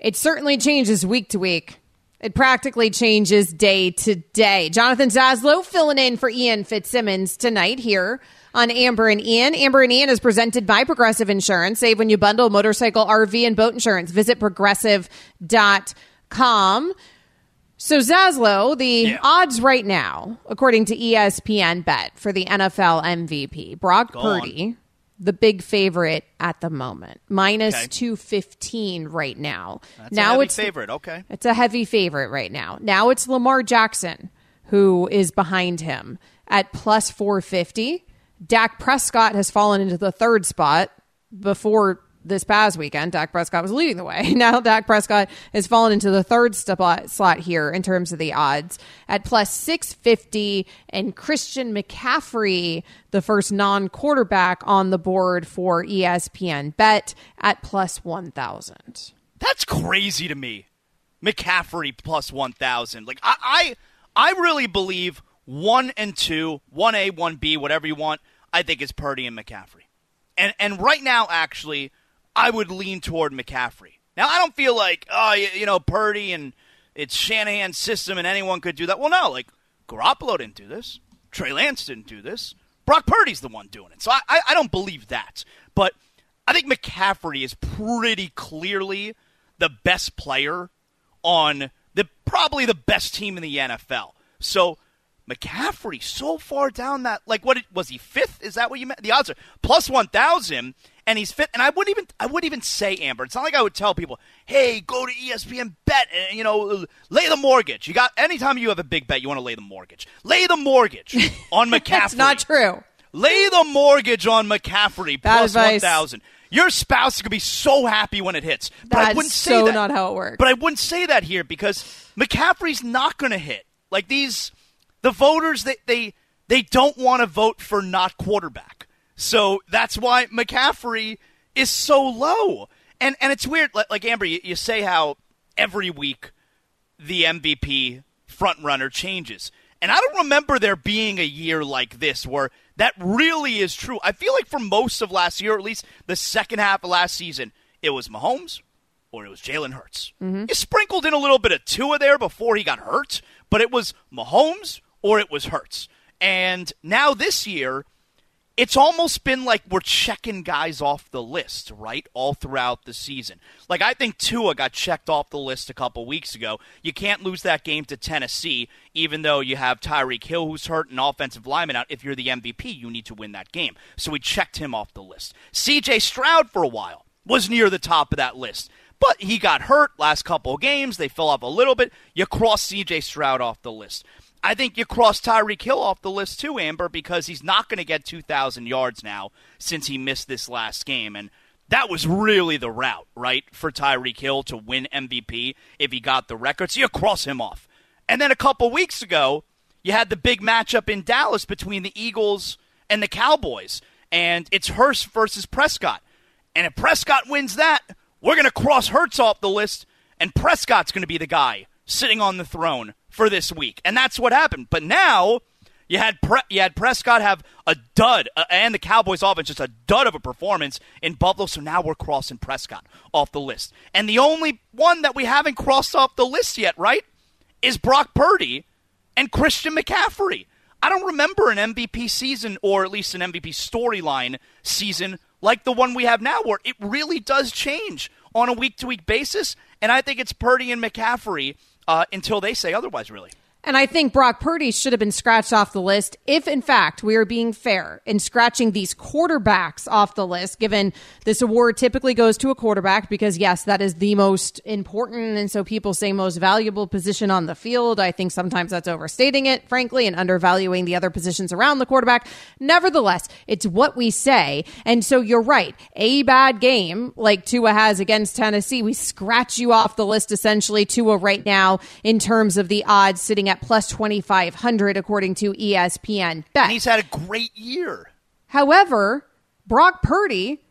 It certainly changes week to week. It practically changes day to day. Jonathan Zaslow filling in for Ian Fitzsimmons tonight here on Amber and Ian. Amber and Ian is presented by Progressive Insurance. Save when you bundle motorcycle, RV, and boat insurance. Visit progressive.com. So Zaslow, the Yeah. odds right now, according to ESPN Bet for the NFL MVP, Brock Go on. The big favorite at the moment, minus Okay. 215 right now. That's now it's favorite. Okay. it's a heavy favorite right now. Now it's Lamar Jackson who is behind him at plus 450. Dak Prescott has fallen into the third spot before this past weekend. Dak Prescott was leading the way. Now Dak Prescott has fallen into the third slot here in terms of the odds at plus 650 and Christian McCaffrey, the first non-quarterback on the board for ESPN bet at plus 1000. That's crazy to me. McCaffrey plus 1,000. Like, I, I, I really believe one and two, one A, one B, whatever you want, I think is Purdy and McCaffrey. And, and right now, actually, I would lean toward McCaffrey. Now, I don't feel like, oh, you, you know, Purdy and it's Shanahan's system and anyone could do that. Well, no, like, Garoppolo didn't do this. Trey Lance didn't do this. Brock Purdy's the one doing it. So I, I, I don't believe that. But I think McCaffrey is pretty clearly the best player on the probably the best team in the NFL. So McCaffrey so far down that like what was he fifth? Is that what you meant? The odds are plus one thousand, and he's fit. And I wouldn't even I wouldn't even say Amber. It's not like I would tell people, hey, go to ESPN bet, and you know, lay the mortgage. You got anytime you have a big bet, you want to lay the mortgage. Lay the mortgage on McCaffrey. That's not true. Lay the mortgage on McCaffrey plus advice. 1,000. Your spouse is going to be so happy when it hits. But I wouldn't say so that. not how it works. But I wouldn't say that here because McCaffrey's not going to hit. Like these, the voters, they, they, they don't want to vote for not quarterback. So that's why McCaffrey is so low. And, and it's weird. Like, like Amber, you, you say how every week the MVP front runner changes. And I don't remember there being a year like this where that really is true. I feel like for most of last year, or at least the second half of last season, it was Mahomes or it was Jalen Hurts. Mm-hmm. You sprinkled in a little bit of Tua there before he got hurt, but it was Mahomes or it was Hurts. And now this year, it's almost been like we're checking guys off the list, right? All throughout the season. Like I think Tua got checked off the list a couple weeks ago. You can't lose that game to Tennessee, even though you have Tyreek Hill who's hurt and offensive lineman out. If you're the MVP, you need to win that game. So we checked him off the list. CJ Stroud for a while was near the top of that list. But he got hurt last couple games. They fell off a little bit. You cross CJ Stroud off the list. I think you cross Tyreek Hill off the list too, Amber, because he's not going to get 2,000 yards now since he missed this last game. And that was really the route, right, for Tyreek Hill to win MVP if he got the record. So you cross him off. And then a couple weeks ago, you had the big matchup in Dallas between the Eagles and the Cowboys. And it's Hurts versus Prescott. And if Prescott wins that, we're going to cross Hurts off the list, and Prescott's going to be the guy sitting on the throne for this week. And that's what happened. But now you had Pre- you had Prescott have a dud, uh, and the Cowboys offense just a dud of a performance in Buffalo. So now we're crossing Prescott off the list. And the only one that we haven't crossed off the list yet, right, is Brock Purdy and Christian McCaffrey. I don't remember an MVP season, or at least an MVP storyline season like the one we have now, where it really does change on a week to week basis. And I think it's Purdy and McCaffrey uh, until they say otherwise, really. And I think Brock Purdy should have been scratched off the list if, in fact, we are being fair in scratching these quarterbacks off the list, given this award typically goes to a quarterback because, yes, that is the most important. And so people say most valuable position on the field. I think sometimes that's overstating it, frankly, and undervaluing the other positions around the quarterback. Nevertheless, it's what we say. And so you're right. A bad game like Tua has against Tennessee, we scratch you off the list essentially, Tua right now, in terms of the odds sitting at plus 2,500, according to ESPN Bet. And he's had a great year. However, Brock Purdy,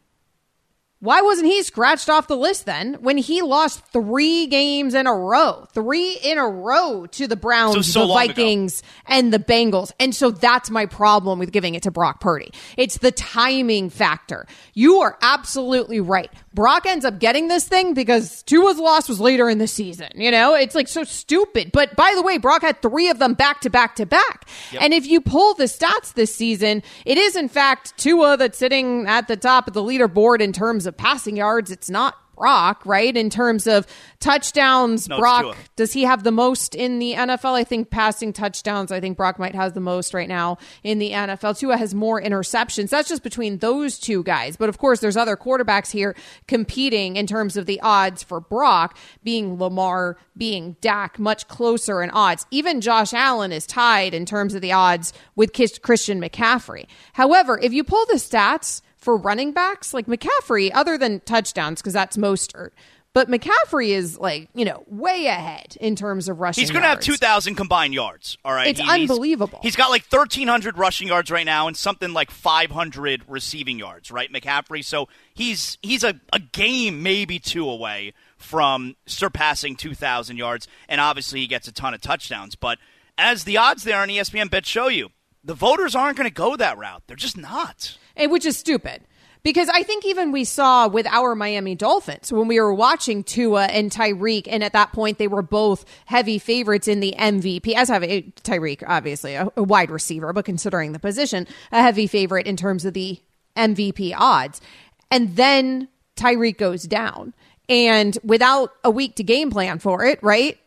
why wasn't he scratched off the list then when he lost three games in a row? Three in a row to the Browns, So- so the long ago. Vikings, and the Bengals. And so that's my problem with giving it to Brock Purdy. It's the timing factor. You are absolutely right. Brock ends up getting this thing because Tua's loss was later in the season. You know, it's like so stupid. But by the way, Brock had three of them back to back to back. And if you pull the stats this season, it is in fact Tua that's sitting at the top of the leaderboard in terms of passing yards. It's not Brock, right? In terms of touchdowns, No, Brock does he have the most in the NFL? I think passing touchdowns. I think Brock might have the most right now in the NFL. Tua has more interceptions. That's just between those two guys. But of course, there's other quarterbacks here competing in terms of the odds for Brock being Lamar, being Dak, much closer in odds. Even Josh Allen is tied in terms of the odds with Christian McCaffrey. However, if you pull the stats for running backs, like McCaffrey, other than touchdowns, because that's Mostert. But McCaffrey is like, you know, way ahead in terms of rushing. He's going to have 2,000 combined yards. All right. It's He- he's- unbelievable. he's got like 1,300 rushing yards right now and something like 500 receiving yards, right, McCaffrey? So he's he's a, a game, maybe two away from surpassing 2,000 yards. And obviously he gets a ton of touchdowns. But as the odds there on ESPN Bet show you, the voters aren't going to go that route. They're just not. and which is stupid. Because I think even we saw with our Miami Dolphins when we were watching Tua and Tyreek, and at that point they were both heavy favorites in the MVP. As have eh, Tyreek, obviously a, a wide receiver, but considering the position, a heavy favorite in terms of the MVP odds. And then Tyreek goes down, and without a week to game plan for it, right?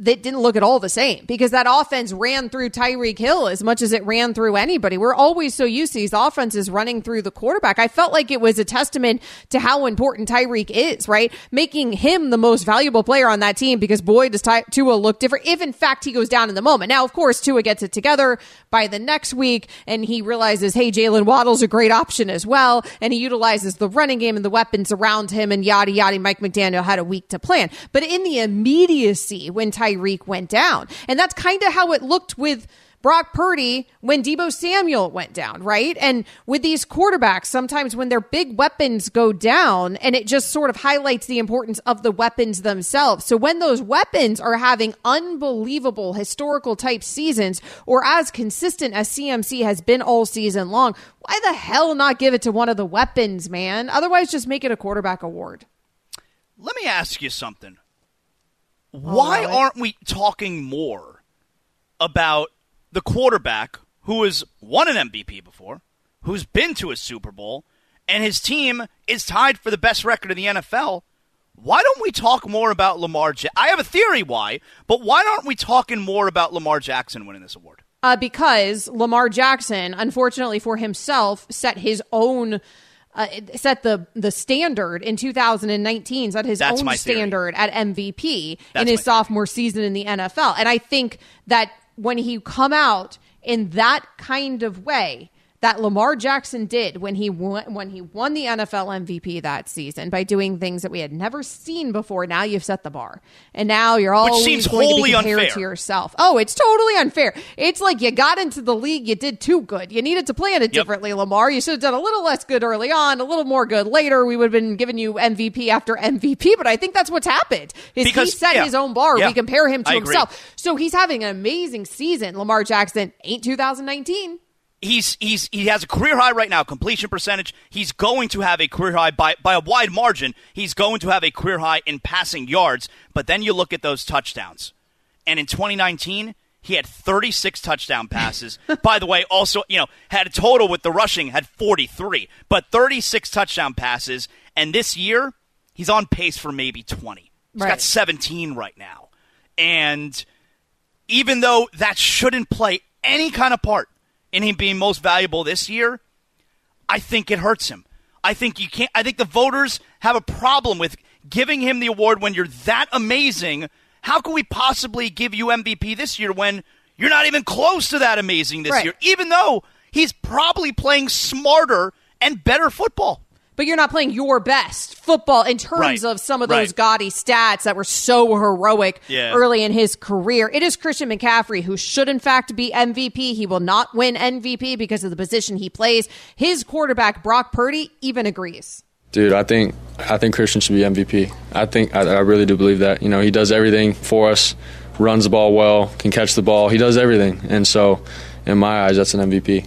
That didn't look at all the same because that offense ran through Tyreek Hill as much as it ran through anybody. We're always so used to these offenses running through the quarterback. I felt like it was a testament to how important Tyreek is, right? Making him the most valuable player on that team because boy, does Ty- Tua look different if in fact he goes down in the moment. Now, of course, Tua gets it together by the next week and he realizes, hey, Jaylen Waddle's a great option as well. And he utilizes the running game and the weapons around him and yada yada. Mike McDaniel had a week to plan. But in the immediacy when Tyreek went down, and that's kind of how it looked with Brock Purdy when Deebo Samuel went down, right? And with these quarterbacks, sometimes when their big weapons go down, and it just sort of highlights the importance of the weapons themselves. So when those weapons are having unbelievable historical type seasons, or as consistent as CMC has been all season long, why the hell not give it to one of the weapons, man? Otherwise, just make it a quarterback award. Let me ask you something. Why Allow aren't we talking more about the quarterback who has won an MVP before, who's been to a Super Bowl, and his team is tied for the best record in the NFL? Why don't we talk more about Lamar? Ja- I have a theory why, but why aren't we talking more about Lamar Jackson winning this award? uh, because Lamar Jackson, unfortunately for himself, set his own. Uh, set the the standard in 2019 set his That's own standard at MVP That's in his theory. sophomore season in the NFL and I think that when he come out in that kind of way that Lamar Jackson did when he won, when he won the NFL MVP that season by doing things that we had never seen before. Now you've set the bar, and now you're always seems wholly to be unfair. to yourself. Oh, it's totally unfair. It's like you got into the league, you did too good. You needed to plan it differently, Lamar. You should have done a little less good early on, a little more good later. We would have been giving you MVP after MVP. But I think that's what's happened. Is he set yeah. his own bar. Yeah. We compare him to I agree. himself. So he's having an amazing season. Lamar Jackson ain't 2019. He's he's he has a career high right now completion percentage. He's going to have a career high by by a wide margin. He's going to have a career high in passing yards. But then you look at those touchdowns, and in 2019 he had 36 touchdown passes. by the way, also you know had a total with the rushing had 43, but 36 touchdown passes. And this year he's on pace for maybe 20. He's Right. got 17 right now, and even though that shouldn't play any kind of part in him being most valuable this year, I think it hurts him. I think you can't. I think the voters have a problem with giving him the award when you're that amazing. How can we possibly give you MVP this year when you're not even close to that amazing this Right. year? Even though he's probably playing smarter and better football. But you're not playing your best football in terms Right. of some of those Right. gaudy stats that were so heroic Yeah. early in his career. It is Christian McCaffrey who should, in fact, be MVP. He will not win MVP because of the position he plays. His quarterback, Brock Purdy, even agrees. Dude, I think I think Christian should be MVP. I think I, I really do believe that. You know, he does everything for us, runs the ball well, can catch the ball. He does everything, and so in my eyes, that's an MVP.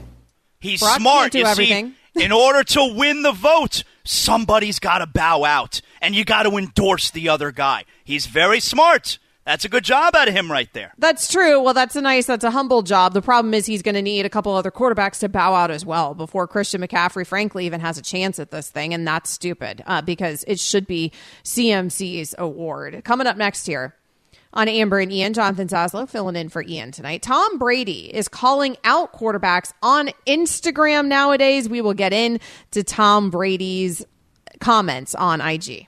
He's Brock smart. can't do you everything. see, in order to win the vote, somebody's got to bow out, and you got to endorse the other guy. He's very smart. That's a good job out of him right there. That's true. Well, that's a nice, that's a humble job. The problem is he's going to need a couple other quarterbacks to bow out as well before Christian McCaffrey, frankly, even has a chance at this thing. And that's stupid uh, because it should be CMC's award. Coming up next here on Amber and Ian, Jonathan Zaslow filling in for Ian tonight. Tom Brady is calling out quarterbacks on Instagram nowadays. We will get into Tom Brady's comments on IG.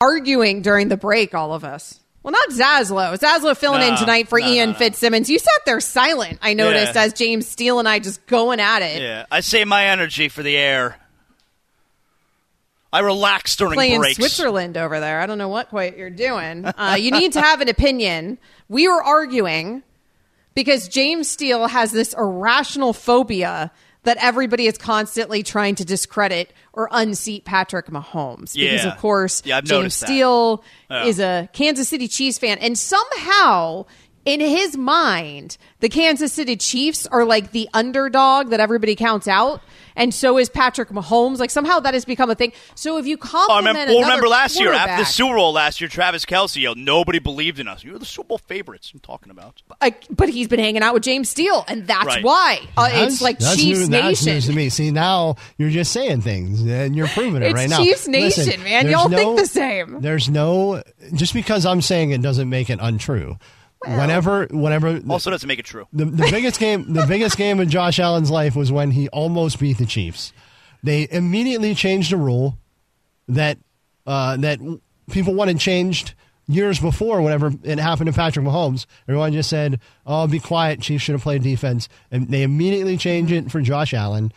Arguing during the break, all of us. Well, not Zaslow. Zaslow filling in tonight for no, Ian no. Fitzsimmons. You sat there silent, I noticed, Yeah. as James Steele and I just going at it. Yeah, I save my energy for the air. I relax during Playing breaks. Switzerland over there. I don't know what quite you're doing. Uh, you need to have an opinion. We were arguing because James Steele has this irrational phobia that everybody is constantly trying to discredit or unseat Patrick Mahomes. Because, of course, Yeah, James. Steele Yeah. is a Kansas City Chiefs fan. And somehow, in his mind, the Kansas City Chiefs are like the underdog that everybody counts out. And so is Patrick Mahomes. Like somehow that has become a thing. So if you Oh, I compliment remember, well, remember last year after the Super Bowl last year, Travis Kelce yelled, "Nobody believed in us. You're the Super Bowl favorites." I'm talking about. Like, but he's been hanging out with James Steele, and that's Right. why uh, it's like that's Chiefs new, That's news to Nation. me. See, now you're just saying things and you're proving it It's right now. Chiefs Nation, man. Y'all think the same. There's no just because I'm saying it doesn't make it untrue. Whenever, whenever Also, doesn't make it true. the, the biggest game the biggest game in Josh Allen's life was when he almost beat the Chiefs. They immediately changed a rule that uh, that people wanted changed years before. Whenever it happened to Patrick Mahomes, everyone just said, "Oh, be quiet. Chiefs should have played defense," and they immediately changed it for Josh Allen.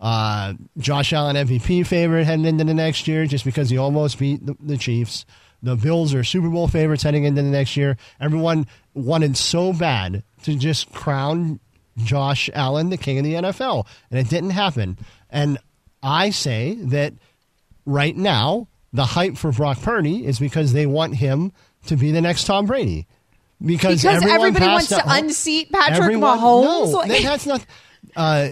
Uh, Josh Allen MVP favorite heading into the next year just because he almost beat the, the Chiefs. The Bills are Super Bowl favorites heading into the next year. Everyone wanted so bad to just crown Josh Allen the king of the NFL, and it didn't happen. And I say that right now, the hype for Brock Purdy is because they want him to be the next Tom Brady. Because, Because everyone everybody wants to unseat Patrick everyone- Mahomes? No, that's not. Uh,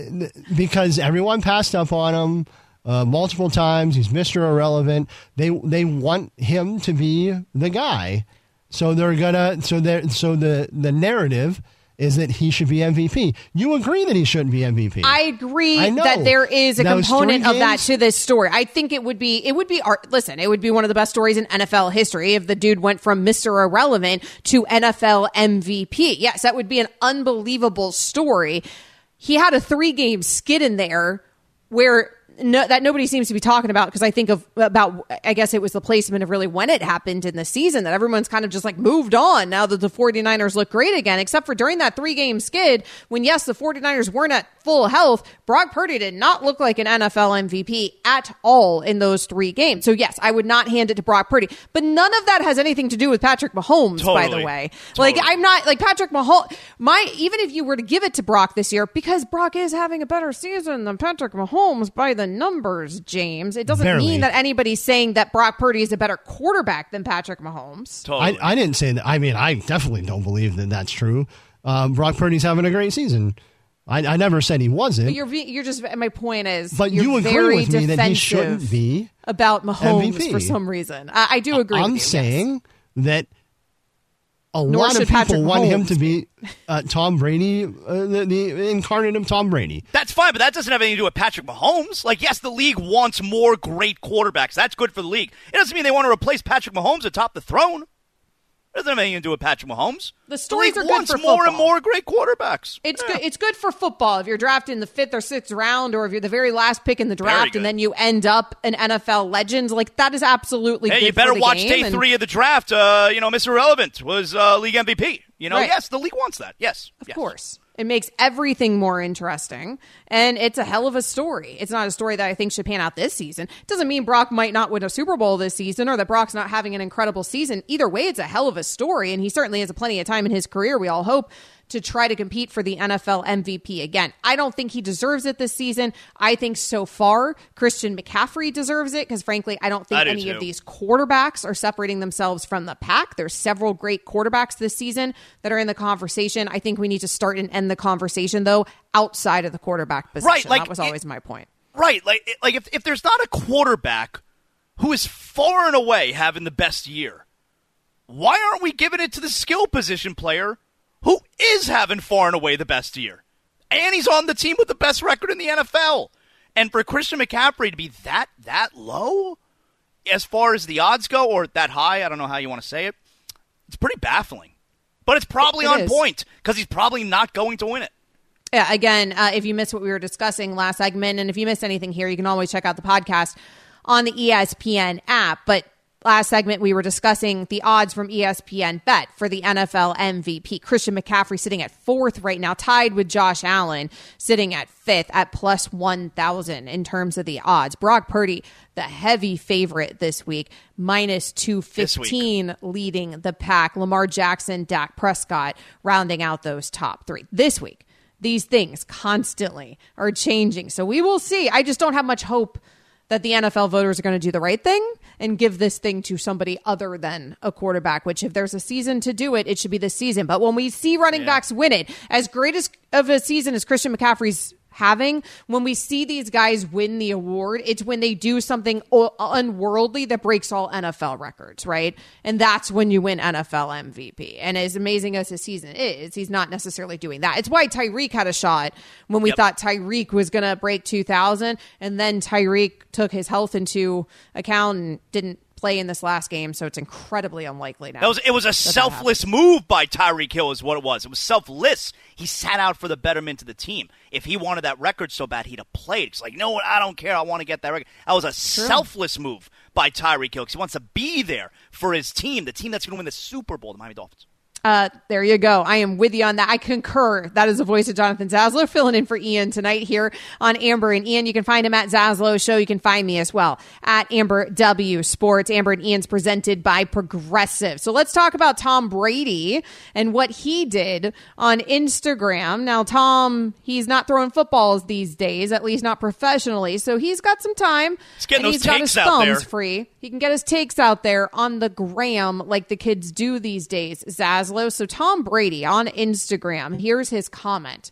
because everyone passed up on him uh, multiple times. He's Mister Irrelevant. They they want him to be the guy. So they're gonna. So they so the the narrative is that he should be MVP. You agree that he shouldn't be MVP? I agree I that there is a Those component of that to this story. I think it would be it would be art. Listen, it would be one of the best stories in NFL history if the dude went from Mr. Irrelevant to NFL MVP. Yes, that would be an unbelievable story. He had a three game skid in there where no, that nobody seems to be talking about because I think of about I guess it was the placement of really when it happened in the season that everyone's kind of just like moved on now that the 49ers look great again except for during that 3 game skid when yes the 49ers weren't at full health Brock Purdy did not look like an NFL MVP at all in those 3 games. So yes, I would not hand it to Brock Purdy, but none of that has anything to do with Patrick Mahomes by the way. Totally. Like I'm not like Patrick Mahomes my even if you were to give it to Brock this year because Brock is having a better season than Patrick Mahomes by the numbers, James. It doesn't Barely. mean that anybody's saying that Brock Purdy is a better quarterback than Patrick Mahomes. Totally. I, I didn't say that. I mean, I definitely don't believe that that's true. Um, Brock Purdy's having a great season. I, I never said he wasn't. But you're you're just my point is But you're you agree very with me that he shouldn't be about Mahomes MVP. for some reason. I, I do agree. I'm with you, yes. saying that a Nor lot of people Patrick want him to be uh, Tom Brady, uh, the, the incarnate of Tom Brady. That's fine, but that doesn't have anything to do with Patrick Mahomes. Like, yes, the league wants more great quarterbacks. That's good for the league. It doesn't mean they want to replace Patrick Mahomes atop the throne. It doesn't have anything to do with Patrick Mahomes. The stories league are good wants for more and more great quarterbacks. It's Yeah. good. It's good for football if you're drafted in the fifth or sixth round, or if you're the very last pick in the draft, and then you end up an NFL legend. Like that is absolutely. Hey, good you better the watch day and- three of the draft. Uh, you know, Mr. Relevant was uh, league MVP. You know, Right. yes, the league wants that. Yes, Of course. It makes everything more interesting. And it's a hell of a story. It's not a story that I think should pan out this season. It doesn't mean Brock might not win a Super Bowl this season or that Brock's not having an incredible season. Either way, it's a hell of a story. And he certainly has plenty of time in his career, we all hope, to try to compete for the NFL MVP again. I don't think he deserves it this season. I think so far Christian McCaffrey deserves it because, frankly, I don't think I do any of these quarterbacks are separating themselves from the pack. There's several great quarterbacks this season that are in the conversation. I think we need to start and end the conversation though outside of the quarterback position. Right, like, that was it- always my point. Right, like like if if there's not a quarterback who is far and away having the best year, why aren't we giving it to the skill position player who is having far and away the best year? And he's on the team with the best record in the NFL. And for Christian McCaffrey to be that that low as far as the odds go or that high, I don't know how you want to say it. It's pretty baffling. But it's probably It on is. point because he's probably not going to win it. Yeah, again, uh, if you missed what we were discussing last segment, and if you missed anything here, you can always check out the podcast on the ESPN app. But last segment, we were discussing the odds from ESPN Bet for the NFL MVP. Christian McCaffrey sitting at fourth right now, tied with Josh Allen, sitting at fifth at plus 1,000 in terms of the odds. Brock Purdy, the heavy favorite this week, minus 215 leading the pack. Lamar Jackson, Dak Prescott rounding out those top three. This week, these things constantly are changing. So we will see. I just don't have much hope that the NFL voters are going to do the right thing and give this thing to somebody other than a quarterback, which if there's a season to do it, it should be this season. But when we see running backs win it, as great as of a season as Christian McCaffrey's having, when we see these guys win the award, it's when they do something unworldly that breaks all NFL records, right? And that's when you win NFL MVP. And as amazing as his season is, he's not necessarily doing that. It's why Tyreek had a shot when we Yep. thought Tyreek was going to break 2000 and then Tyreek took his health into account and didn't play in this last game, so it's incredibly unlikely now. That was it was a selfless move by Tyreek Hill is what it was. It was selfless. He sat out for the betterment of the team. If he wanted that record so bad, he'd have played. It's like, no. I don't care. I want to get that record. That was a selfless move by Tyreek Hill because he wants to be there for his team, the team that's going to win the Super Bowl, the Miami Dolphins. Uh, there you go. I am with you on that. I concur. That is the voice of Jonathan Zaslow filling in for Ian tonight here on Amber and Ian. You can find him at Zaslow Show. You can find me as well at Amber W Sports. Amber and Ian's presented by Progressive. So let's talk about Tom Brady and what he did on Instagram. Now, Tom, he's not throwing footballs these days, at least not professionally. So he's got some time. He's getting and those he's got his out there. thumbs free. He can get his takes out there on the gram like the kids do these days, Zaslow. So Tom Brady on Instagram, here's his comment.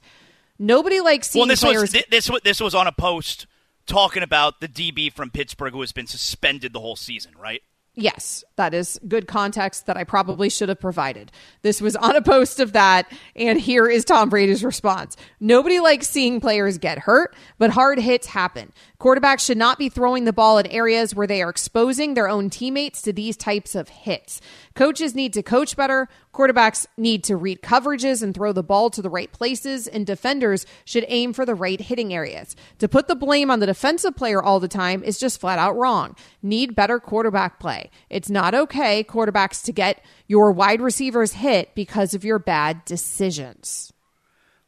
Nobody likes seeing Well, this players. was this this was on a post talking about the DB from Pittsburgh who has been suspended the whole season, right? Yes, that is good context that I probably should have provided. This was on a post of that, and here is Tom Brady's response. Nobody likes seeing players get hurt, but hard hits happen. Quarterbacks should not be throwing the ball in areas where they are exposing their own teammates to these types of hits. Coaches need to coach better. Quarterbacks need to read coverages and throw the ball to the right places, and defenders should aim for the right hitting areas. To put the blame on the defensive player all the time is just flat out wrong. Need better quarterback play. It's not okay, quarterbacks, to get your wide receivers hit because of your bad decisions.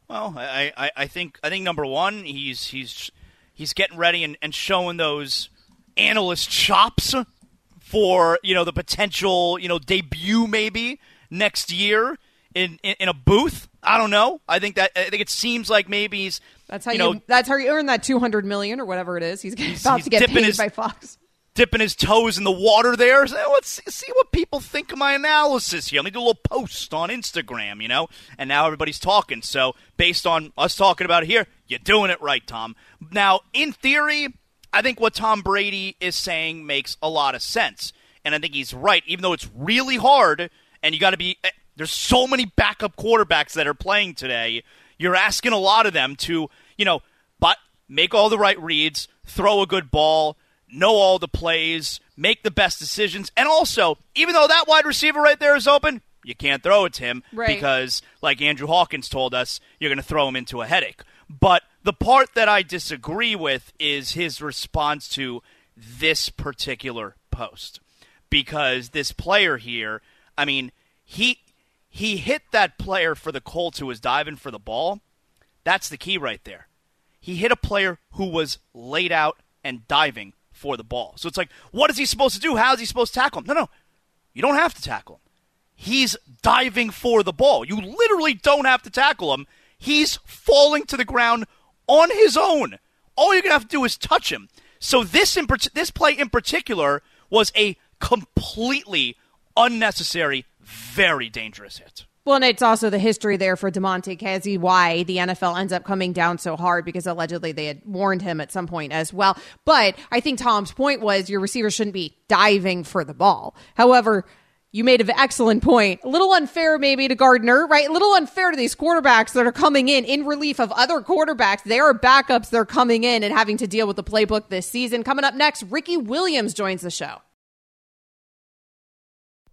Well, I, I, I think I think number one, he's he's he's getting ready and, and showing those analyst chops for you know the potential you know debut maybe next year in, in, in a booth. I don't know. I think that I think it seems like maybe he's That's how you, know that's how you earn that 200 million or whatever it is. He's, about he's to get paid his- by Fox. Dipping his toes in the water there. So let's see, see what people think of my analysis here. Let me do a little post on Instagram, you know? And now everybody's talking. So based on us talking about it here, you're doing it right, Tom. Now, in theory, I think what Tom Brady is saying makes a lot of sense. And I think he's right, even though it's really hard and you got to be. eh, There's so many backup quarterbacks that are playing today. You're asking a lot of them to, you know, but make all the right reads, throw a good ball, know all the plays, make the best decisions, and also, even though that wide receiver right there is open, you can't throw it to him Right. because, like Andrew Hawkins told us, you're going to throw him into a headache. But the part that I disagree with is his response to this particular post because this player here, I mean, he he hit that player for the Colts who was diving for the ball. That's the key right there. He hit a player who was laid out and diving for the ball. So it's like, what is he supposed to do? How is he supposed to tackle him? No, no. You don't have to tackle him. He's diving for the ball. You literally don't have to tackle him. He's falling to the ground on his own. All you're going to have to do is touch him. So this in, this play in particular was a completely unnecessary, very dangerous hit. Well, and it's also the history there for Damontae Kazee, why the NFL ends up coming down so hard because allegedly they had warned him at some point as well. But I think Tom's point was your receiver shouldn't be diving for the ball. However, you made an excellent point. A little unfair maybe to Gardner, right? A little unfair to these quarterbacks that are coming in in relief of other quarterbacks. They are backups. They're coming in and having to deal with the playbook this season. Coming up next, Ricky Williams joins the show.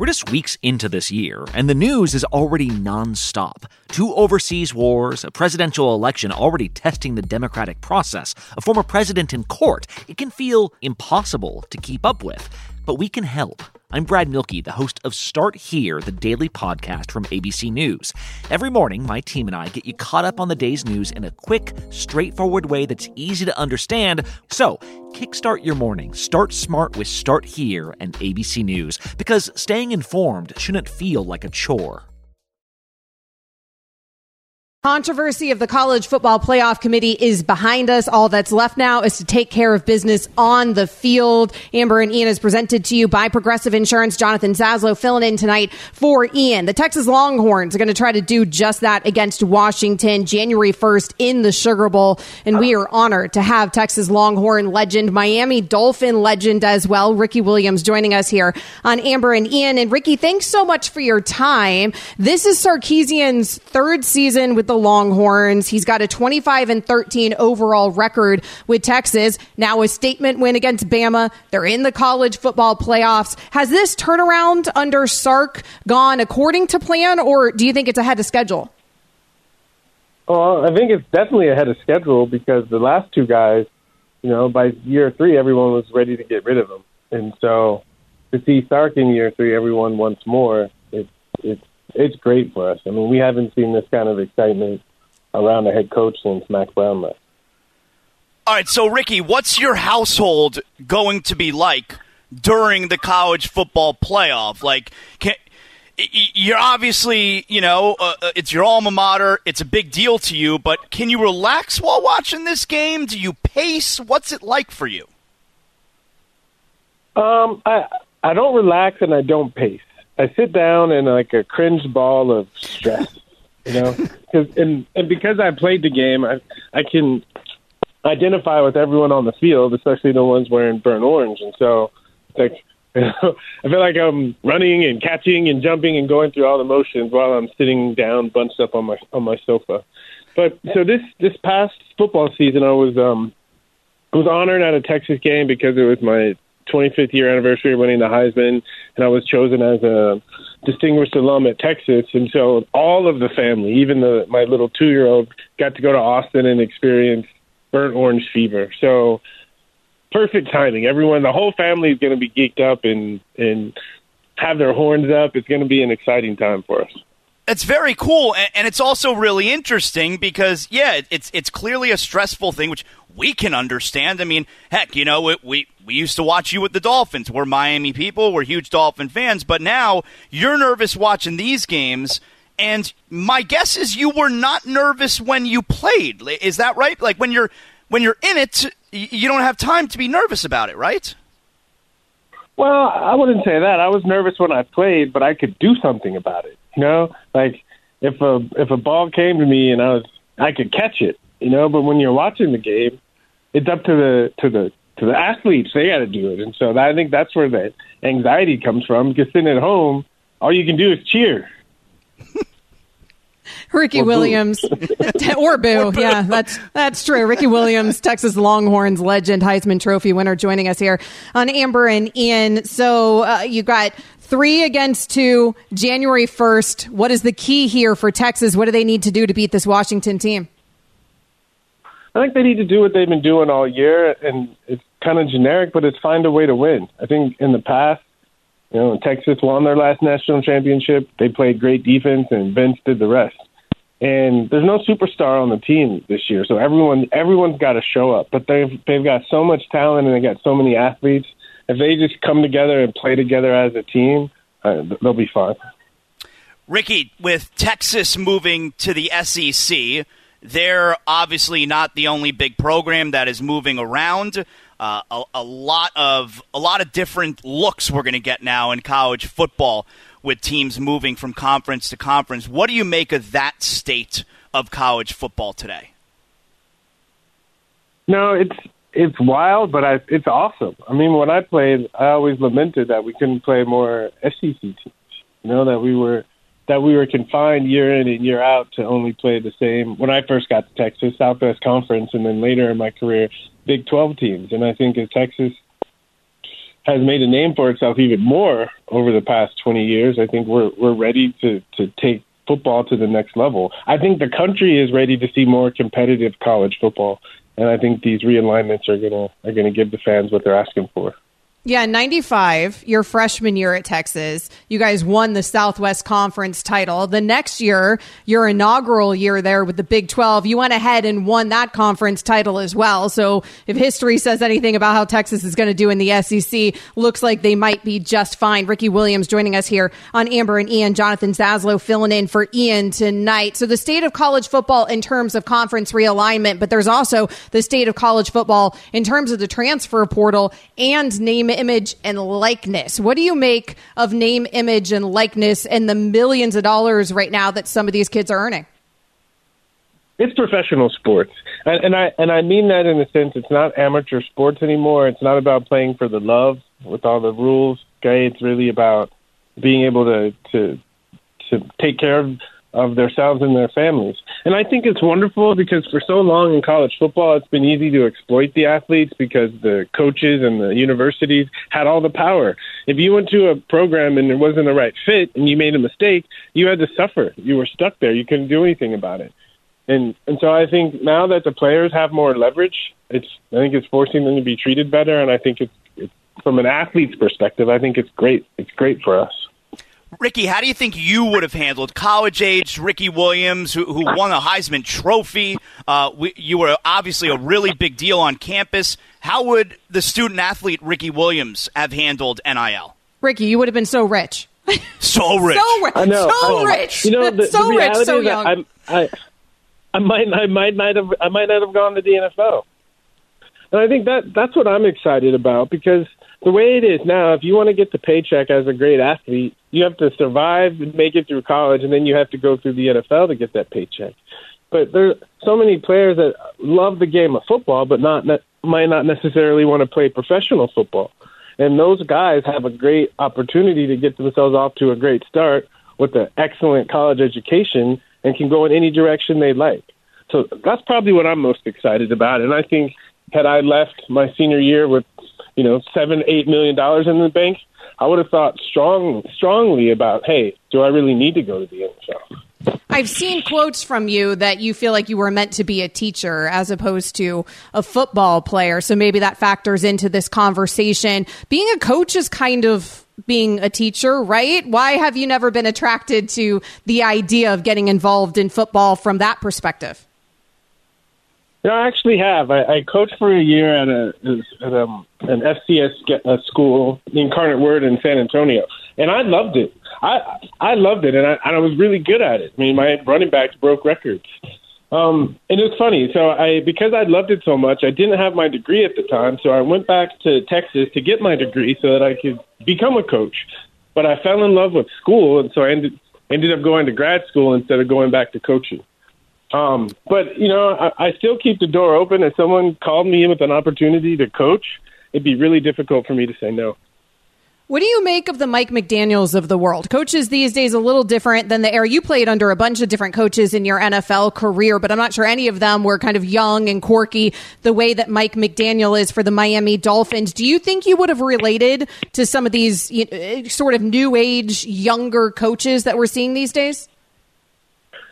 We're just weeks into this year, and the news is already nonstop. Two overseas wars, a presidential election already testing the democratic process, a former president in court. It can feel impossible to keep up with, but we can help. I'm Brad Mielke, the host of Start Here, the daily podcast from ABC News. Every morning, my team and I get you caught up on the day's news in a quick, straightforward way that's easy to understand. So, kickstart your morning. Start smart with Start Here and ABC News, because staying informed shouldn't feel like a chore. Controversy of the college football playoff committee is behind us. All that's left now is to take care of business on the field. Amber and Ian is presented to you by Progressive Insurance. Jonathan Zaslow filling in tonight for Ian. The Texas Longhorns are going to try to do just that against Washington January 1st in the Sugar Bowl. And we are honored to have Texas Longhorn legend, Miami Dolphin legend as well, Ricky Williams joining us here on Amber and Ian. And Ricky, thanks so much for your time. This is Sarkisian's third season with the Longhorns. He's got a 25 and 13 overall record with Texas. Now a statement win against Bama. They're in the college football playoffs. Has this turnaround under Sark gone according to plan, or do you think it's ahead of schedule? Well, I think it's definitely ahead of schedule because the last two guys, you know, by year three, everyone was ready to get rid of them, and so to see Sark in year three, everyone wants more. It's it's it's great for us. I mean, we haven't seen this kind of excitement around a head coach since Mack Brown left. All right, so Ricky, what's your household going to be like during the college football playoff? Like, can, you're obviously, you know, uh, uh, it's your alma mater. It's a big deal to you, but can you relax while watching this game? Do you pace? What's it like for you? Um, I I don't relax and I don't pace. I sit down and like a cringe ball of stress, you know, because and and because I played the game, I I can identify with everyone on the field, especially the ones wearing burnt orange, and so like. I feel like I'm running and catching and jumping and going through all the motions while I'm sitting down, bunched up on my on my sofa. But so this this past football season, I was um I was honored at a Texas game because it was my 25th year anniversary of winning the Heisman, and I was chosen as a distinguished alum at Texas. And so all of the family, even the my little two year old, got to go to Austin and experience burnt orange fever. So perfect timing. Everyone, the whole family is going to be geeked up and and have their horns up. It's going to be an exciting time for us. It's very cool, and, and it's also really interesting because, yeah, it's it's clearly a stressful thing, which we can understand. I mean, heck, you know, it, we we used to watch you with the Dolphins. We're Miami people. We're huge Dolphin fans, but now you're nervous watching these games. And my guess is you were not nervous when you played. Is that right? Like when you're when you're in it, you don't have time to be nervous about it, right? Well, I wouldn't say that. I was nervous when I played, but I could do something about it. You know, like if a if a ball came to me and I was I could catch it. You know, but when you're watching the game, it's up to the to the to the athletes. They got to do it, and so I think that's where the anxiety comes from. Because sitting at home, all you can do is cheer. Ricky Or boo. Williams or boo. Yeah, that's that's true. Ricky Williams, Texas Longhorns legend, Heisman Trophy winner, joining us here on Amber and Ian. So uh, you got three against two, January first. What is the key here for Texas? What do they need to do to beat this Washington team? I think they need to do what they've been doing all year, and it's kind of generic, but it's find a way to win. I think in the past, you know, Texas won their last national championship. They played great defense, and Vince did the rest. And there's no superstar on the team this year, so everyone everyone's got to show up. But they've they've got so much talent, and they got so many athletes. If they just come together and play together as a team, uh, they'll be fine. Ricky, with Texas moving to the SEC, they're obviously not the only big program that is moving around. Uh, a, a lot of a lot of different looks we're going to get now in college football with teams moving from conference to conference. What do you make of that state of college football today? No, it's it's wild, but I, it's awesome. I mean, when I played, I always lamented that we couldn't play more SEC teams. You know that we were that we were confined year in and year out to only play the same. When I first got to Texas, Southwest Conference, and then later in my career, Big Twelve teams. And I think as Texas has made a name for itself even more over the past 20 years, I think we're we're ready to to take football to the next level. I think the country is ready to see more competitive college football, and I think these realignments are gonna are gonna give the fans what they're asking for. Yeah, 95, your freshman year at Texas, you guys won the Southwest Conference title. The next year, your inaugural year there with the Big 12, you went ahead and won that conference title as well. So if history says anything about how Texas is going to do in the SEC, looks like they might be just fine. Ricky Williams joining us here on Amber and Ian. Jonathan Zaslow filling in for Ian tonight. So the state of college football in terms of conference realignment, but there's also the state of college football in terms of the transfer portal and name image, and likeness. What do you make of name, image, and likeness and the millions of dollars right now that some of these kids are earning? It's professional sports, and, and I and I mean that in the sense it's not amateur sports anymore. It's not about playing for the love with all the rules. Okay, it's really about being able to to to take care of of themselves and their families. And I think it's wonderful because for so long in college football, it's been easy to exploit the athletes because the coaches and the universities had all the power. If you went to a program and it wasn't the right fit and you made a mistake, you had to suffer. You were stuck there. You couldn't do anything about it. And and so I think now that the players have more leverage, it's I think it's forcing them to be treated better. And I think it's, it's from an athlete's perspective, I think it's great. It's great for us. Ricky, how do you think you would have handled college age Ricky Williams, who, who won a Heisman Trophy? Uh, we, you were obviously a really big deal on campus. How would the student athlete Ricky Williams have handled NIL? Ricky, you would have been so rich. So rich. so rich. I know. So I- rich. You know, the, so the rich, reality so is that young. I'm- I, I might, I might not have, I might not have gone to the NFL. And I think that that's what I'm excited about because the way it is now, if you want to get the paycheck as a great athlete, you have to survive and make it through college, and then you have to go through the NFL to get that paycheck. But there's so many players that love the game of football, but not ne- might not necessarily want to play professional football. And those guys have a great opportunity to get themselves off to a great start with an excellent college education and can go in any direction they like. So that's probably what I'm most excited about. And I think had I left my senior year with, you know, seven, eight million dollars in the bank, I would have thought strong, strongly about, hey, do I really need to go to the NFL? I've seen quotes from you that you feel like you were meant to be a teacher as opposed to a football player. So maybe that factors into this conversation. Being a coach is kind of being a teacher, right? Why have you never been attracted to the idea of getting involved in football from that perspective? No, I actually have. I, I coached for a year at a at a, an FCS ge- school, the Incarnate Word in San Antonio, and I loved it. I I loved it, and I, and I was really good at it. I mean, my running backs broke records. Um, and it's funny. So I because I loved it so much, I didn't have my degree at the time. So I went back to Texas to get my degree so that I could become a coach. But I fell in love with school, and so I ended ended up going to grad school instead of going back to coaching. Um, but you know, I, I still keep the door open. If someone called me in with an opportunity to coach, it'd be really difficult for me to say no. What do you make of the Mike McDaniels of the world? Coaches these days a little different than the era you played under a bunch of different coaches in your NFL career, but I'm not sure any of them were kind of young and quirky the way that Mike McDaniel is for the Miami Dolphins. Do you think you would have related to some of these you know, sort of new age younger coaches that we're seeing these days?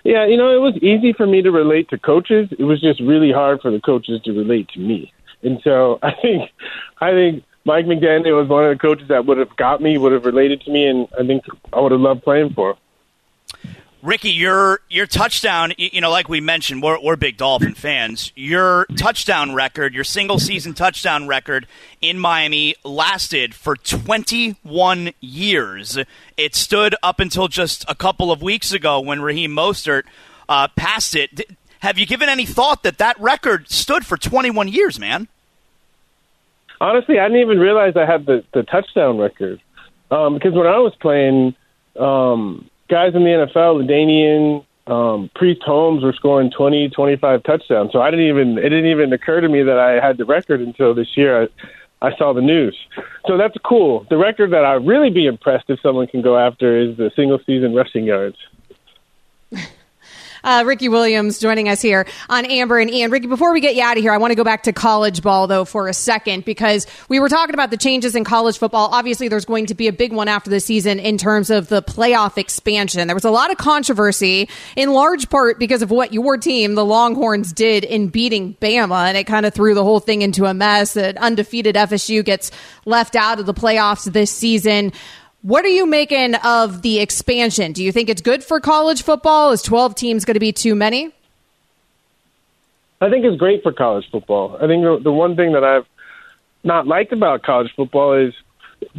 Yeah, you know, it was easy for me to relate to coaches. It was just really hard for the coaches to relate to me. And so I think I think Mike McDaniel was one of the coaches that would have got me, would have related to me, and I think I would have loved playing for. Ricky, your your touchdown, you know, like we mentioned, we're, we're big Dolphin fans. Your touchdown record, your single season touchdown record in Miami lasted for 21 years. It stood up until just a couple of weeks ago when Raheem Mostert uh, passed it. Have you given any thought that that record stood for 21 years, man? Honestly, I didn't even realize I had the, the touchdown record. Um, because when I was playing, um, guys in the NFL, LaDainian, um, Priest Holmes were scoring 20, 25 touchdowns. So I didn't even, it didn't even occur to me that I had the record until this year. I, I saw the news. So that's cool. The record that I'd really be impressed if someone can go after is the single season rushing yards. Uh, Ricky Williams joining us here on Amber and Ian. Ricky, before we get you out of here, I want to go back to college ball, though, for a second, because we were talking about the changes in college football. Obviously, there's going to be a big one after the season in terms of the playoff expansion. There was a lot of controversy, in large part because of what your team, the Longhorns, did in beating Bama, and it kind of threw the whole thing into a mess. That undefeated FSU gets left out of the playoffs this season. What are you making of the expansion? Do you think it's good for college football? Is 12 teams going to be too many? I think it's great for college football. I think the, the one thing that I've not liked about college football is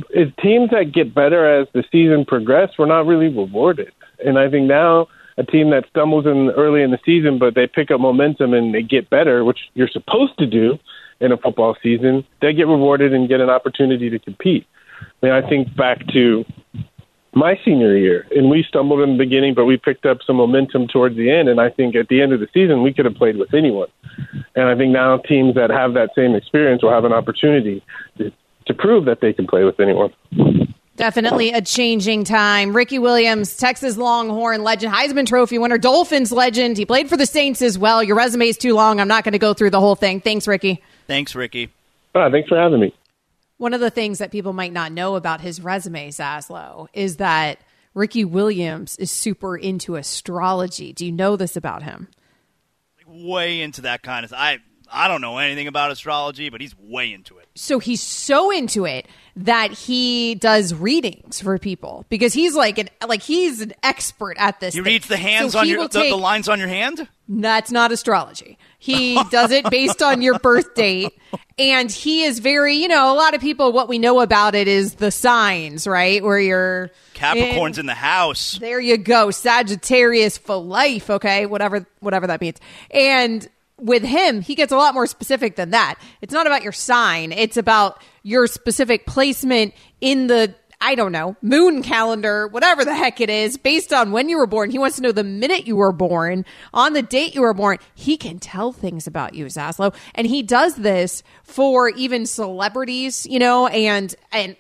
is teams that get better as the season progresses were not really rewarded. And I think now a team that stumbles in early in the season but they pick up momentum and they get better, which you're supposed to do in a football season, they get rewarded and get an opportunity to compete. I mean, I think back to my senior year, and we stumbled in the beginning, but we picked up some momentum towards the end. And I think at the end of the season, we could have played with anyone. And I think now teams that have that same experience will have an opportunity to, to prove that they can play with anyone. Definitely a changing time. Ricky Williams, Texas Longhorn legend, Heisman Trophy winner, Dolphins legend. He played for the Saints as well. Your resume is too long. I'm not going to go through the whole thing. Thanks, Ricky. Thanks, Ricky. Thanks for having me. One of the things that people might not know about his resume, Zaslow, is that Ricky Williams is super into astrology. Do you know this about him? Way into that kind of. I I don't know anything about astrology, but he's way into it. So he's so into it that he does readings for people because he's like an like he's an expert at this. He thing. reads the hands So on your the, take- the lines on your hand. That's not astrology. He does it based on your birth date. And he is very, you know, a lot of people, what we know about it is the signs, right? Where you're. Capricorn's in the house. There you go. Sagittarius for life. Okay. Whatever, whatever that means. And with him, he gets a lot more specific than that. It's not about your sign. It's about your specific placement in the I don't know, moon calendar, whatever the heck it is, based on when you were born. He wants to know the minute you were born, on the date you were born. He can tell things about you, Zaslow. And he does this for even celebrities, you know, and, and,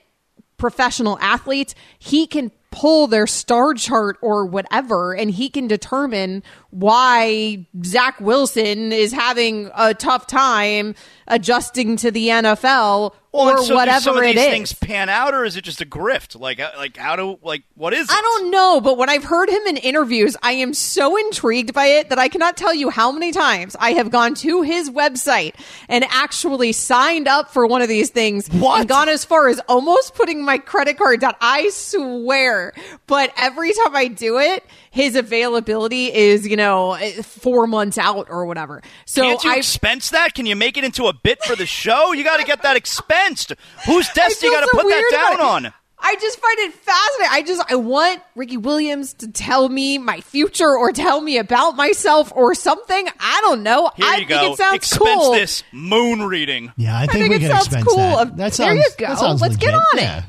professional athletes, he can pull their star chart or whatever, and he can determine why Zach Wilson is having a tough time adjusting to the NFL or and so whatever some of it these is. things pan out, or is it just a grift? Like, uh, like how do like what is it? I don't know, but when I've heard him in interviews, I am so intrigued by it that I cannot tell you how many times I have gone to his website and actually signed up for one of these things and gone as far as almost putting my credit card down. I swear. But every time I do it, his availability is, you know, four months out or whatever. So Can't you I expense that? Can you make it into a bit for the show? You got to get that expensed. Whose desk do you got to so put that down on? I just find it fascinating. I just I want Ricky Williams to tell me my future or tell me about myself or something. I don't know. Here I you think go. it sounds Expense cool. this moon reading. Yeah, I I think, think we it can sounds expense cool. that. Of- That there you go. That Let's get on Yeah. it.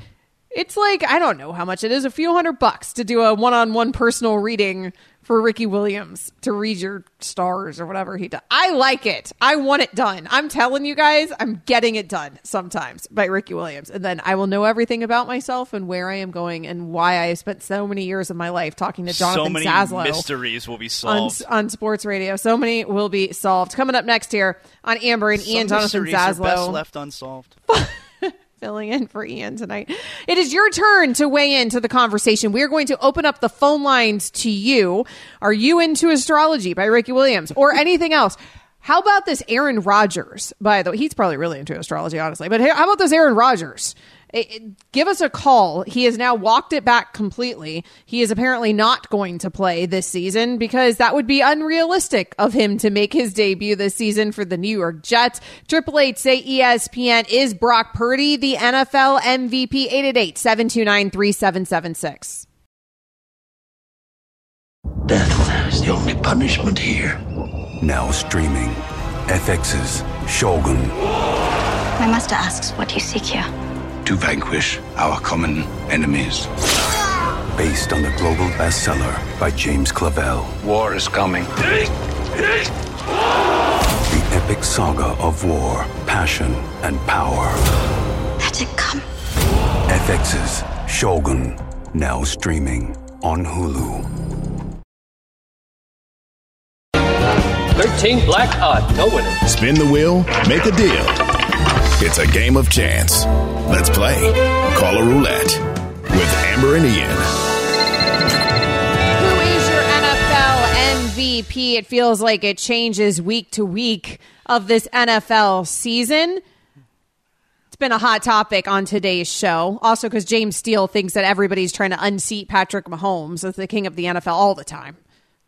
It's like I don't know how much it is. A few hundred bucks to do a one-on-one personal reading for Ricky Williams to read your stars or whatever he does. I like it. I want it done. I'm telling you guys, I'm getting it done sometimes by Ricky Williams, and then I will know everything about myself and where I am going and why I spent so many years of my life talking to Jonathan so many Zaslow mysteries will be on, solved. on sports radio. So many will be solved. Coming up next here on Amber and Some Ian Jonathan mysteries are best Zaslow left unsolved. filling in for Ian tonight. It is your turn to weigh into the conversation. We are going to open up the phone lines to you. Are you into astrology by Ricky Williams or anything else? How about this Aaron Rodgers? By the way, he's probably really into astrology, honestly. But how about this Aaron Rodgers? It- it- give us a call. He has now walked it back completely. He is apparently not going to play this season because that would be unrealistic of him to make his debut this season for the New York Jets. Triple Eight say ESPN is Brock Purdy the NFL MVP. 888 729 3776. Death is the only punishment here. Now streaming. FX's Shogun. My master asks what you seek here. To vanquish our common enemies. Based on the global bestseller by James Clavell. War is coming. The epic saga of war, passion, and power. Let it come. FX's Shogun. Now streaming on Hulu. 13 black odd, no winner. Spin the wheel, make a deal. It's a game of chance. Let's play. Caller Roulette with Amber and Ian. Who is your NFL MVP? It feels like it changes week to week of this NFL season. It's been a hot topic on today's show. Also, because James Steele thinks that everybody's trying to unseat Patrick Mahomes as the king of the NFL all the time.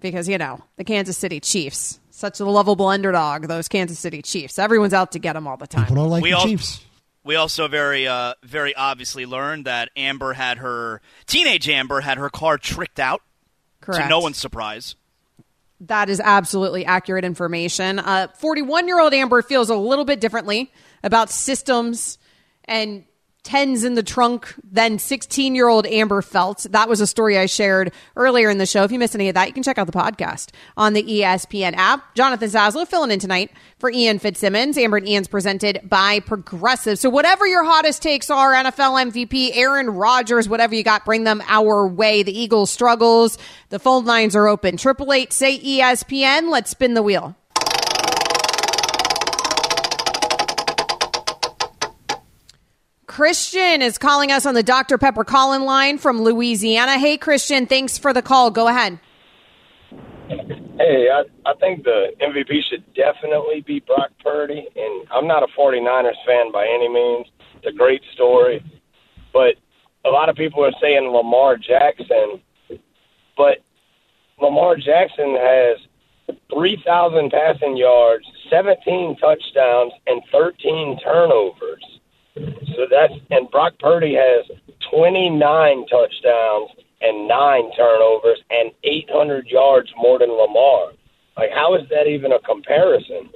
Because, you know, the Kansas City Chiefs, such a lovable underdog, those Kansas City Chiefs. Everyone's out to get them all the time. People don't like We the all- Chiefs. We also very, uh, very obviously learned that Amber had her teenage Amber had her car tricked out. Correct. To no one's surprise. That is absolutely accurate information. 41 year old Amber feels a little bit differently about systems and tens in the trunk than 16 year old Amber felt. That was a story I shared earlier in the show. If you missed any of that, you can check out the podcast on the ESPN app. Jonathan Zaslow filling in tonight for Ian Fitzsimmons. Amber and Ian's presented by Progressive. So whatever your hottest takes are, NFL MVP, Aaron Rodgers, whatever you got, bring them our way. The Eagles struggles. The phone lines are open. Triple eight say ESPN. Let's spin the wheel. Christian is calling us on the Dr. Pepper Collin line from Louisiana. Hey, Christian, thanks for the call. Go ahead. Hey, I, I think the MVP should definitely be Brock Purdy, and I'm not a 49ers fan by any means. It's a great story, but a lot of people are saying Lamar Jackson, but Lamar Jackson has 3,000 passing yards, 17 touchdowns, and 13 turnovers. So that's and Brock Purdy has 29 touchdowns and nine turnovers and 800 yards more than Lamar. Like, how is that even a comparison?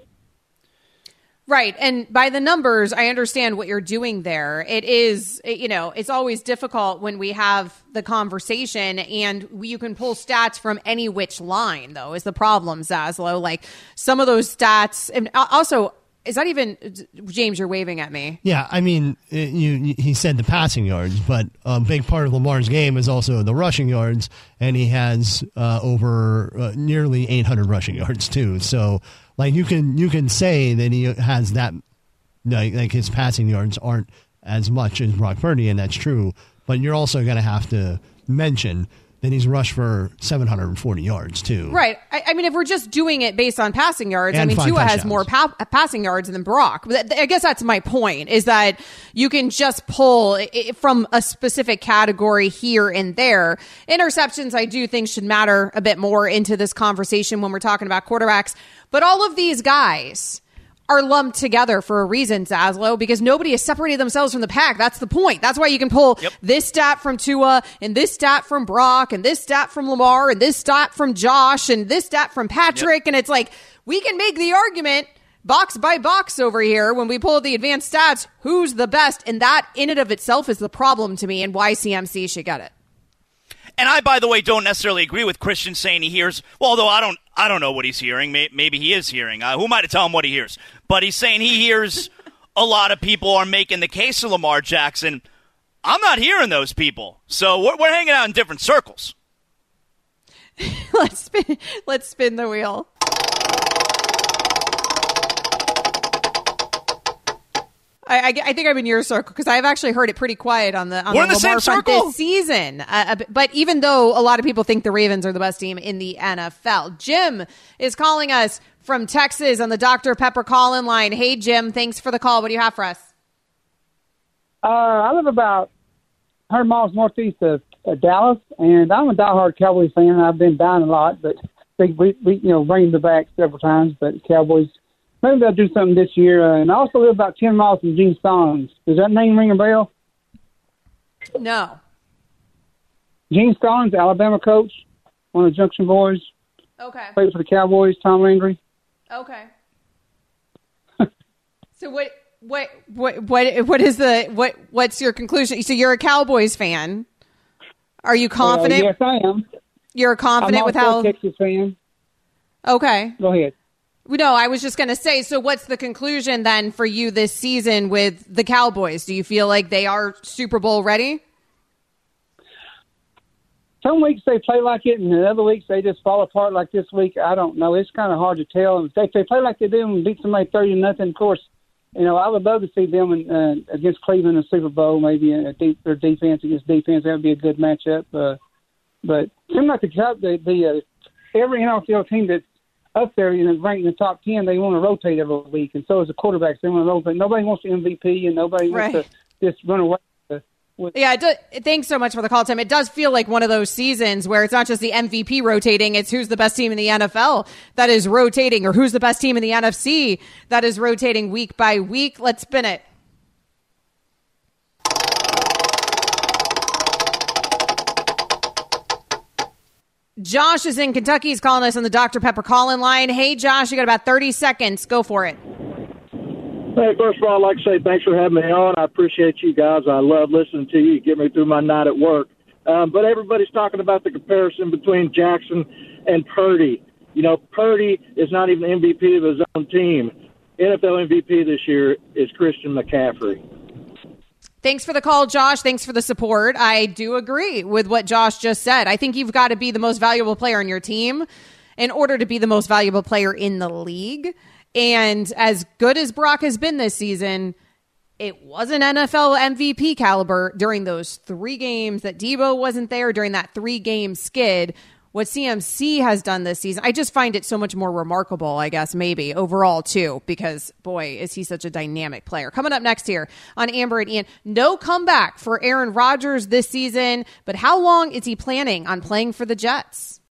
Right. And by the numbers, I understand what you're doing there. It is, you know, it's always difficult when we have the conversation and you can pull stats from any which line, though, is the problem, Zaslow. Like some of those stats, and also, is that even, James, you're waving at me. Yeah, I mean, it, you, he said the passing yards, but a big part of Lamar's game is also the rushing yards, and he has uh, over uh, nearly 800 rushing yards, too. So, like you can you can say that he has that like, like his passing yards aren't as much as Brock Purdy, and that's true. But you're also going to have to mention that he's rushed for 740 yards too. Right. I, I, mean, if we're just doing it based on passing yards, And I mean, Tua has more pa- passing yards than Brock. I guess that's my point: is that you can just pull from a specific category here and there. Interceptions, I do think, should matter a bit more into this conversation when we're talking about quarterbacks. But all of these guys are lumped together for a reason, Zaslow, because nobody has separated themselves from the pack. That's the point. That's why you can pull this stat from Tua and this stat from Brock and this stat from Lamar and this stat from Josh and this stat from Patrick. And it's like, we can make the argument box by box over here when we pull the advanced stats, who's the best. And that in and of itself is the problem to me and why CMC should get it. And I, by the way, don't necessarily agree with Christian saying he hears. Well, although I don't, I don't know what he's hearing. May- Maybe he is hearing. Uh, who am I to tell him what he hears? But he's saying he hears a lot of people are making the case of Lamar Jackson. I'm not hearing those people, so we're, we're hanging out in different circles. let's spin, let's spin the wheel. I, I, I think I'm in your circle because I've actually heard it pretty quiet on the on We're the in the Lamar same circle? this season. Uh, uh, but even though a lot of people think the Ravens are the best team in the NFL, Jim is calling us from Texas on the Dr Pepper call-in line. Hey Jim, thanks for the call. What do you have for us? Uh, I live about 100 miles northeast of uh, Dallas, and I'm a diehard Cowboys fan. I've been down a lot, but they, we, we, you know, bring them back several times. But Cowboys, maybe they'll do something this year. Uh, and I also live about 10 miles from Gene Stallings. Does that name ring a bell? No. Gene Stallings, Alabama coach, one of the Junction Boys, Okay. played for the Cowboys. Tom Landry. Okay. so what what what what what is the what what's your conclusion? So you're a Cowboys fan. Are you confident? Uh, yes, I am. You're confident I'm with how a Texas fan. Okay. Go ahead. No, I was just going to say so what's the conclusion then for you this season with the Cowboys? Do you feel like they are Super Bowl ready? Some weeks they play like it, and the other weeks they just fall apart. Like this week, I don't know. It's kind of hard to tell. If they, if they play like they do and beat somebody thirty to nothing, of course, you know I would love to see them in, uh, against Cleveland in the Super Bowl. Maybe a deep, their defense against defense that would be a good matchup. Uh, but seems like the the, the uh, every NFL team that's up there, you know, ranked in the top ten, they want to rotate every week, and so as the quarterbacks, they want to rotate. Nobody wants the MVP, and nobody wants to just run away. With, Yeah, it does, thanks so much for the call, Tim. It does feel like one of those seasons where it's not just the MVP rotating, it's who's the best team in the NFL that is rotating, or who's the best team in the NFC that is rotating week by week. Let's spin it. Josh is in Kentucky. He's calling us on the Dr. Pepper call-in line. Hey, Josh, you got about 30 seconds. Go for it. Hey, first of all, I'd like to say thanks for having me on. I appreciate you guys. I love listening to you. You get me through my night at work. Um, but everybody's talking about the comparison between Jackson and Purdy. You know, Purdy is not even MVP of his own team. NFL MVP this year is Christian McCaffrey. Thanks for the call, Josh. Thanks for the support. I do agree with what Josh just said. I think you've got to be the most valuable player on your team in order to be the most valuable player in the league. And as good as Brock has been this season, it wasn't NFL MVP caliber during those three games that Deebo wasn't there during that three game skid. What CMC has done this season, I just find it so much more remarkable, I guess, maybe overall, too, because boy, is he such a dynamic player. Coming up next here on Amber and Ian, no comeback for Aaron Rodgers this season, but how long is he planning on playing for the Jets?